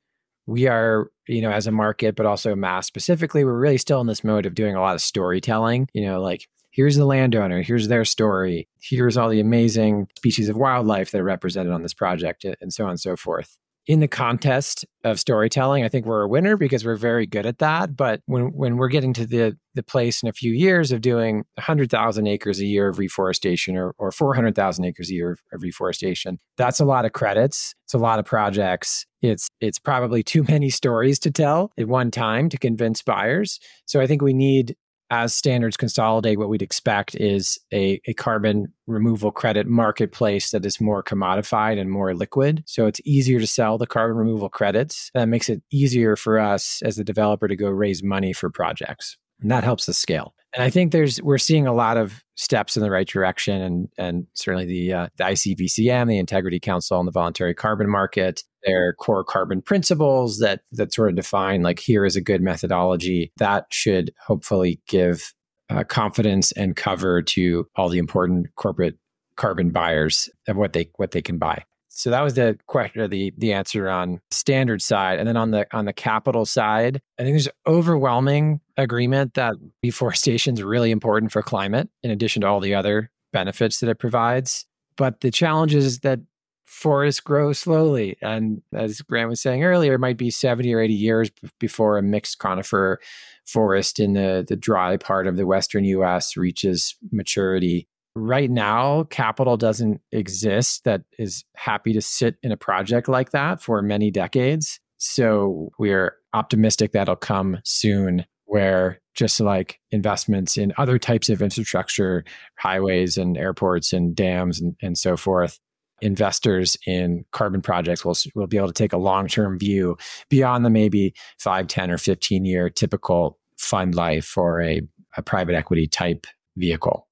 S3: we are you know as a market, but also Mast specifically, we're really still in this mode of doing a lot of storytelling. You know, like here's the landowner, here's their story, here's all the amazing species of wildlife that are represented on this project, and so on and so forth. In the contest of storytelling, I think we're a winner because we're very good at that. But when, when we're getting to the, the place in a few years of doing 100,000 acres a year of reforestation or, or 400,000 acres a year of, of reforestation, that's a lot of credits. It's a lot of projects. It's, it's probably too many stories to tell at one time to convince buyers. So I think we need as standards consolidate, what we'd expect is a, a carbon removal credit marketplace that is more commodified and more liquid. So it's easier to sell the carbon removal credits. That makes it easier for us as the developer to go raise money for projects. And that helps us scale. And I think there's we're seeing a lot of steps in the right direction, and and certainly the uh, the ICVCM, the Integrity Council on the Voluntary Carbon Market, their core carbon principles that that sort of define like here is a good methodology that should hopefully give uh, confidence and cover to all the important corporate carbon buyers of what they what they can buy. So that was the question, or the the answer on standard side, and then on the on the capital side, I think there's overwhelming agreement that deforestation is really important for climate, in addition to all the other benefits that it provides. But the challenge is that forests grow slowly. And as Grant was saying earlier, it might be 70 or 80 years before a mixed conifer forest in the, the dry part of the Western US reaches maturity. Right now, capital doesn't exist that is happy to sit in a project like that for many decades. So we're optimistic that'll come soon, where just like investments in other types of infrastructure, highways and airports and dams and, and so forth, investors in carbon projects will, will be able to take a long-term view beyond the maybe 5 10 or 15 year typical fund life for a, a private equity type vehicle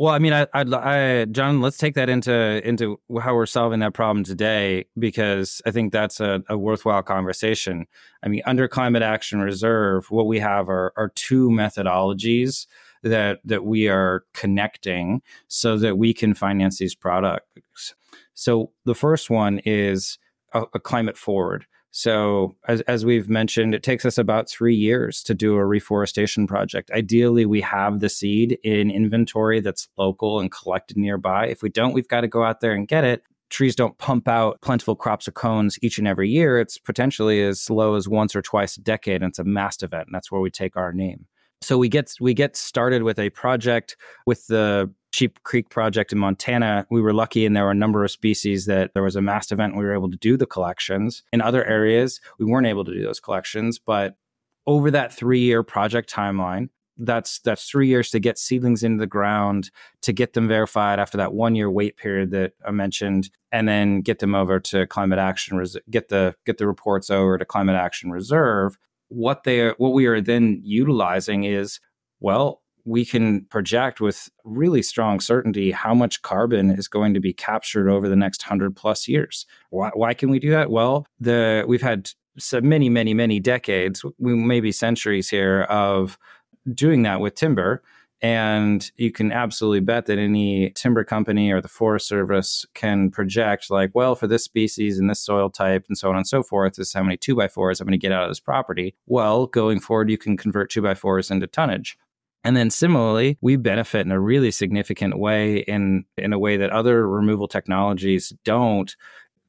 S2: well, I mean, I, I, I, John, let's take that into into how we're solving that problem today because I think that's a, a, worthwhile conversation. I mean, under Climate Action Reserve, what we have are, are two methodologies that that we are connecting so that we can finance these products. So the first one is a, a climate forward. So, as, as we've mentioned, it takes us about three years to do a reforestation project. Ideally, we have the seed in inventory that's local and collected nearby. If we don't, we've got to go out there and get it. Trees don't pump out plentiful crops of cones each and every year. It's potentially as low as once or twice a decade, and it's a mast event. And that's where we take our name. So we get we get started with a project with the Sheep Creek project in Montana. We were lucky and there were a number of species that there was a mast event we were able to do the collections. In other areas, we weren't able to do those collections, but over that 3-year project timeline, that's that's 3 years to get seedlings into the ground, to get them verified after that 1 year wait period that I mentioned and then get them over to climate action get the get the reports over to climate action reserve what they are, what we are then utilizing is well we can project with really strong certainty how much carbon is going to be captured over the next 100 plus years why, why can we do that well the we've had so many many many decades we maybe centuries here of doing that with timber and you can absolutely bet that any timber company or the Forest Service can project, like, well, for this species and this soil type and so on and so forth, this is how many two by fours I'm going to get out of this property. Well, going forward, you can convert two by fours into tonnage. And then similarly, we benefit in a really significant way in in a way that other removal technologies don't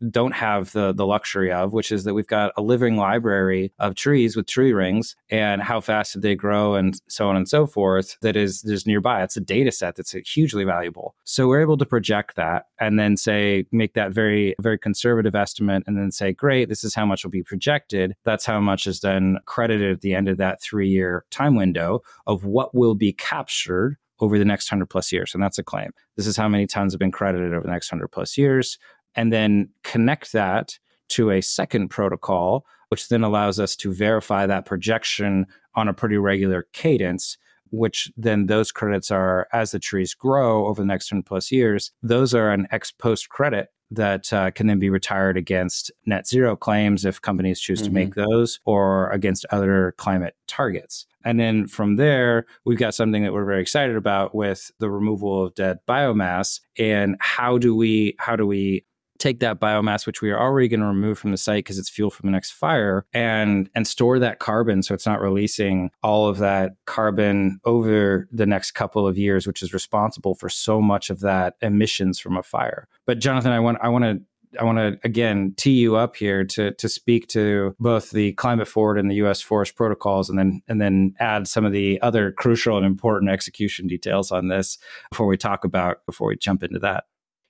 S2: don't have the the luxury of, which is that we've got a living library of trees with tree rings and how fast did they grow and so on and so forth that is just nearby. It's a data set that's hugely valuable. So we're able to project that and then say make that very very conservative estimate and then say great, this is how much will be projected. That's how much is then credited at the end of that 3-year time window of what will be captured over the next 100 plus years. And that's a claim. This is how many tons have been credited over the next 100 plus years and then connect that to a second protocol, which then allows us to verify that projection on a pretty regular cadence. Which then those credits are as the trees grow over the next 10 plus years, those are an ex post credit that uh, can then be retired against net zero claims if companies choose mm-hmm. to make those or against other climate targets. And then from there, we've got something that we're very excited about with the removal of dead biomass and how do we how do we take that biomass, which we are already going to remove from the site because it's fuel from the next fire, and and store that carbon so it's not releasing all of that carbon over the next couple of years, which is responsible for so much of that emissions from a fire. But Jonathan, I want I want to I want to again tee you up here to to speak to both the climate forward and the U.S. forest protocols, and then and then add some of the other crucial and important execution details on this before we talk about before we jump into that.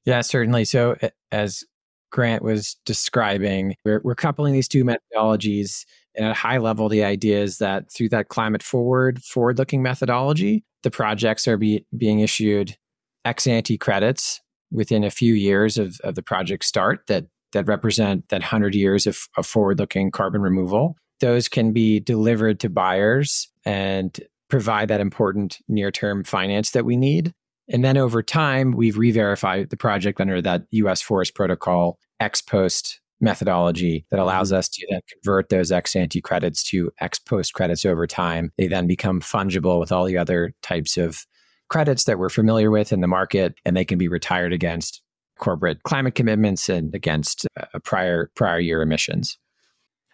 S3: Yeah, certainly. So, as Grant was describing, we're, we're coupling these two methodologies. And at a high level, the idea is that through that climate forward, forward looking methodology, the projects are be, being issued ex ante credits within a few years of, of the project start that, that represent that 100 years of, of forward looking carbon removal. Those can be delivered to buyers and provide that important near term finance that we need. And then over time, we've re verified the project under that US Forest Protocol ex post methodology that allows mm-hmm. us to then convert those ex ante credits to ex post credits over time. They then become fungible with all the other types of credits that we're familiar with in the market, and they can be retired against corporate climate commitments and against uh, prior prior year emissions.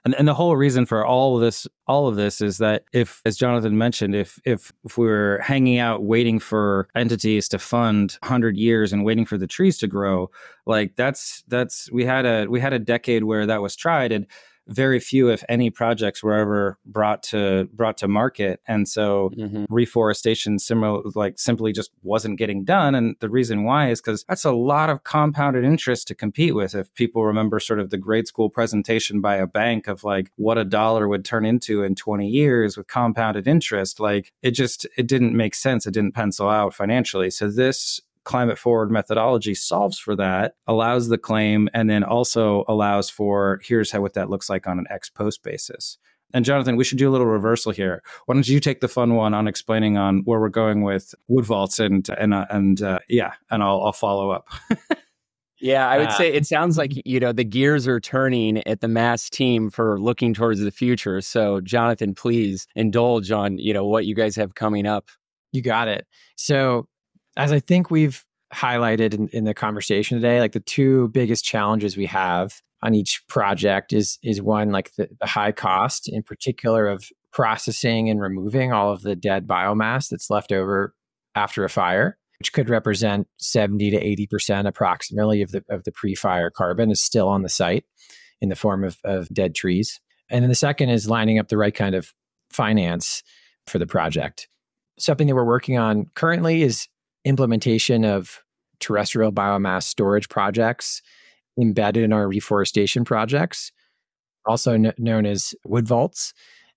S2: And, and the whole reason for all of this, all of this is that if, as Jonathan mentioned, if, if, if we're hanging out waiting for entities to fund 100 years and waiting for the trees to grow, like that's, that's, we had a, we had a decade where that was tried. And very few, if any, projects were ever brought to brought to market, and so mm-hmm. reforestation, similar like simply just wasn't getting done. And the reason why is because that's a lot of compounded interest to compete with. If people remember sort of the grade school presentation by a bank of like what a dollar would turn into in 20 years with compounded interest, like it just it didn't make sense. It didn't pencil out financially. So this climate forward methodology solves for that, allows the claim, and then also allows for here's how what that looks like on an ex post basis. And Jonathan, we should do a little reversal here. Why don't you take the fun one on explaining on where we're going with wood vaults and and uh, and uh, yeah, and I'll I'll follow up.
S1: yeah, I would uh, say it sounds like you know the gears are turning at the Mast team for looking towards the future. So, Jonathan, please indulge on you know what you guys have coming up.
S3: You got it. So as I think we've highlighted in, in the conversation today, like the two biggest challenges we have on each project is is one like the, the high cost in particular of processing and removing all of the dead biomass that's left over after a fire which could represent 70 to 80% approximately of the of the pre-fire carbon is still on the site in the form of, of dead trees. And then the second is lining up the right kind of finance for the project. Something that we're working on currently is implementation of terrestrial biomass storage projects embedded in our reforestation projects, also n- known as wood vaults.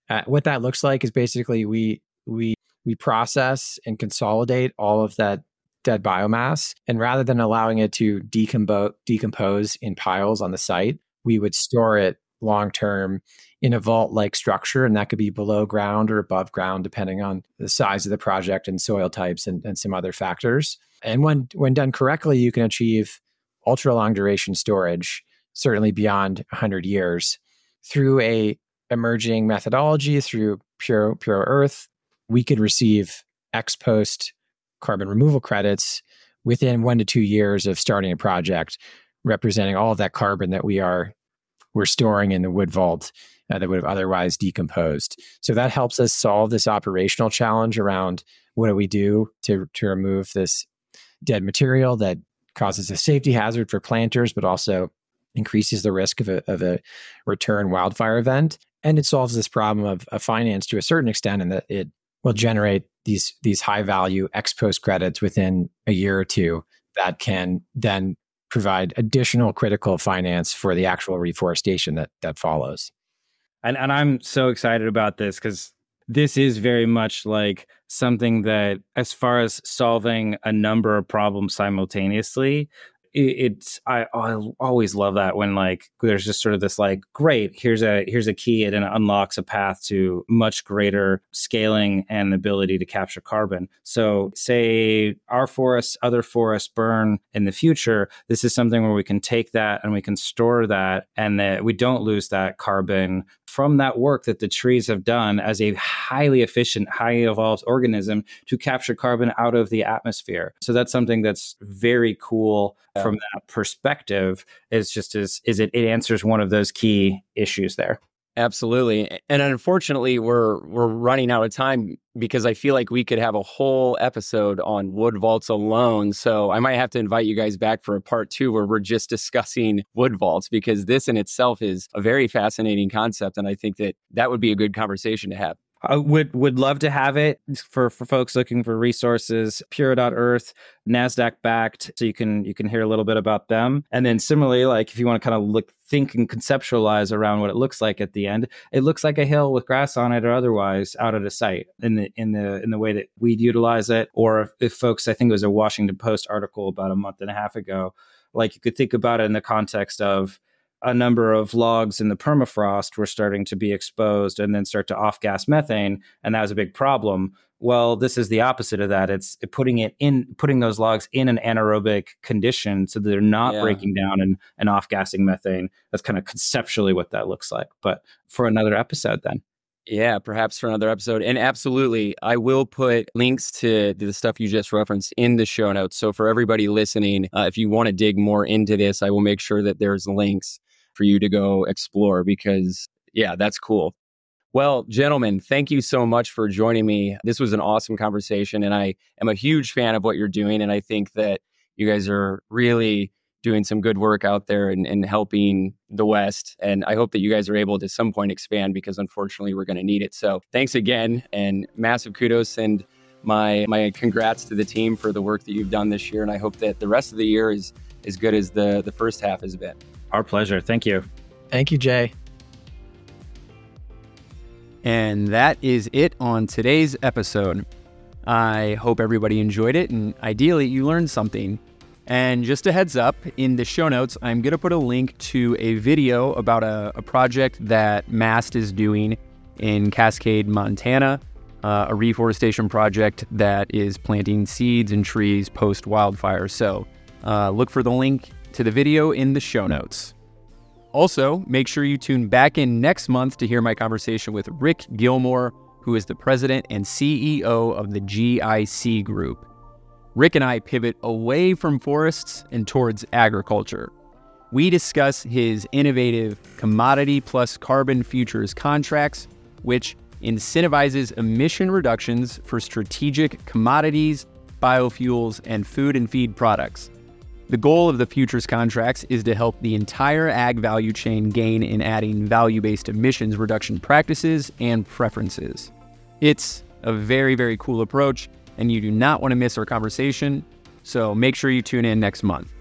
S3: Uh, what that looks like is basically we we we process and consolidate all of that dead biomass, and rather than allowing it to decompose decompose in piles on the site, we would store it long term in a vault like structure. And that could be below ground or above ground, depending on the size of the project and soil types and, and some other factors. And when, when done correctly, you can achieve ultra long duration storage, certainly beyond 100 years, through a emerging methodology through pure Puro.earth we could receive ex post carbon removal credits within one to two years of starting a project representing all of that carbon that we are we're storing in the wood vault uh, that would have otherwise decomposed. So that helps us solve this operational challenge around what do we do to, to remove this dead material that causes a safety hazard for planters, but also increases the risk of a, of a return wildfire event. And it solves this problem of, of finance to a certain extent, and that it will generate these these high value ex post credits within a year or two that can then provide additional critical finance for the actual reforestation that that follows.
S2: And and I'm so excited about this because this is very much like something that, as far as solving a number of problems simultaneously, it's I, I always love that when like there's just sort of this like great here's a here's a key and it unlocks a path to much greater scaling and ability to capture carbon. So say our forests other forests burn in the future this is something where we can take that and we can store that and that we don't lose that carbon from that work that the trees have done as a highly efficient highly evolved organism to capture carbon out of the atmosphere. So that's something that's very cool from that perspective. Is just is is it it answers one of those key issues there.
S1: Absolutely. And unfortunately we're we're running out of time because I feel like we could have a whole episode on wood vaults alone. So I might have to invite you guys back for a part 2 where we're just discussing wood vaults because this in itself is a very fascinating concept and I think that that would be a good conversation to have.
S2: I would would love to have it for for folks looking for resources. Puro.earth, Nasdaq backed, so you can you can hear a little bit about them. And then similarly, like if you want to kind of look think and conceptualize around what it looks like at the end, it looks like a hill with grass on it or otherwise out of the site in the in the in the way that we'd utilize it. Or if, if folks, I think it was a Washington Post article about a month and a half ago, like you could think about it in the context of a number of logs in the permafrost were starting to be exposed and then start to off gas methane and that was a big problem well this is the opposite of that it's putting it in putting those logs in an anaerobic condition so that they're not yeah. breaking down and, and off gassing methane that's kind of conceptually what that looks like but for another episode then
S1: yeah, perhaps for another episode. And absolutely, I will put links to the stuff you just referenced in the show notes. So for everybody listening, uh, if you want to dig more into this, I will make sure that there's links for you to go explore because yeah, that's cool. Well, gentlemen, thank you so much for joining me. This was an awesome conversation, and I am a huge fan of what you're doing. And I think that you guys are really doing some good work out there and, and helping the West. And I hope that you guys are able to some point expand because unfortunately we're going to need it. So thanks again and massive kudos and my my congrats to the team for the work that you've done this year. And I hope that the rest of the year is as good as the the first half has been.
S2: Our pleasure. Thank you.
S3: Thank you, Jay.
S1: And that is it on today's episode. I hope everybody enjoyed it and ideally you learned something. And just a heads up, in the show notes, I'm going to put a link to a video about a, a project that MAST is doing in Cascade, Montana, uh, a reforestation project that is planting seeds and trees post wildfire. So uh, look for the link to the video in the show notes. Also, make sure you tune back in next month to hear my conversation with Rick Gilmore, who is the president and CEO of the GIC Group. Rick and I pivot away from forests and towards agriculture. We discuss his innovative commodity plus carbon futures contracts, which incentivizes emission reductions for strategic commodities, biofuels, and food and feed products. The goal of the futures contracts is to help the entire ag value chain gain in adding value based emissions reduction practices and preferences. It's a very, very cool approach, and you do not want to miss our conversation, so make sure you tune in next month.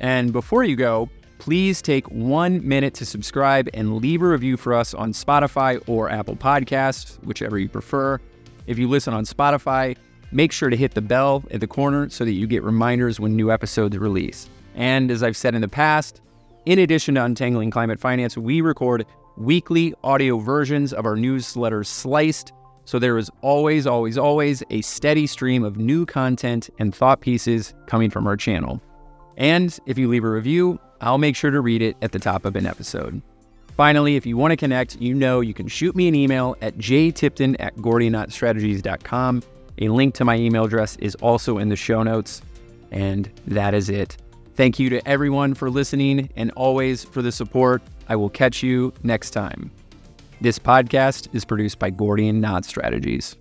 S1: And before you go, please take one minute to subscribe and leave a review for us on Spotify or Apple Podcasts, whichever you prefer. If you listen on Spotify, Make sure to hit the bell at the corner so that you get reminders when new episodes release. And as I've said in the past, in addition to Untangling Climate Finance, we record weekly audio versions of our newsletter Sliced. So there is always, always, always a steady stream of new content and thought pieces coming from our channel. And if you leave a review, I'll make sure to read it at the top of an episode. Finally, if you want to connect, you know you can shoot me an email at jtipton at gordianknotstrategies.com. A link to my email address is also in the show notes. And that is it. Thank you to everyone for listening and always for the support. I will catch you next time. This podcast is produced by Gordian Knot Strategies.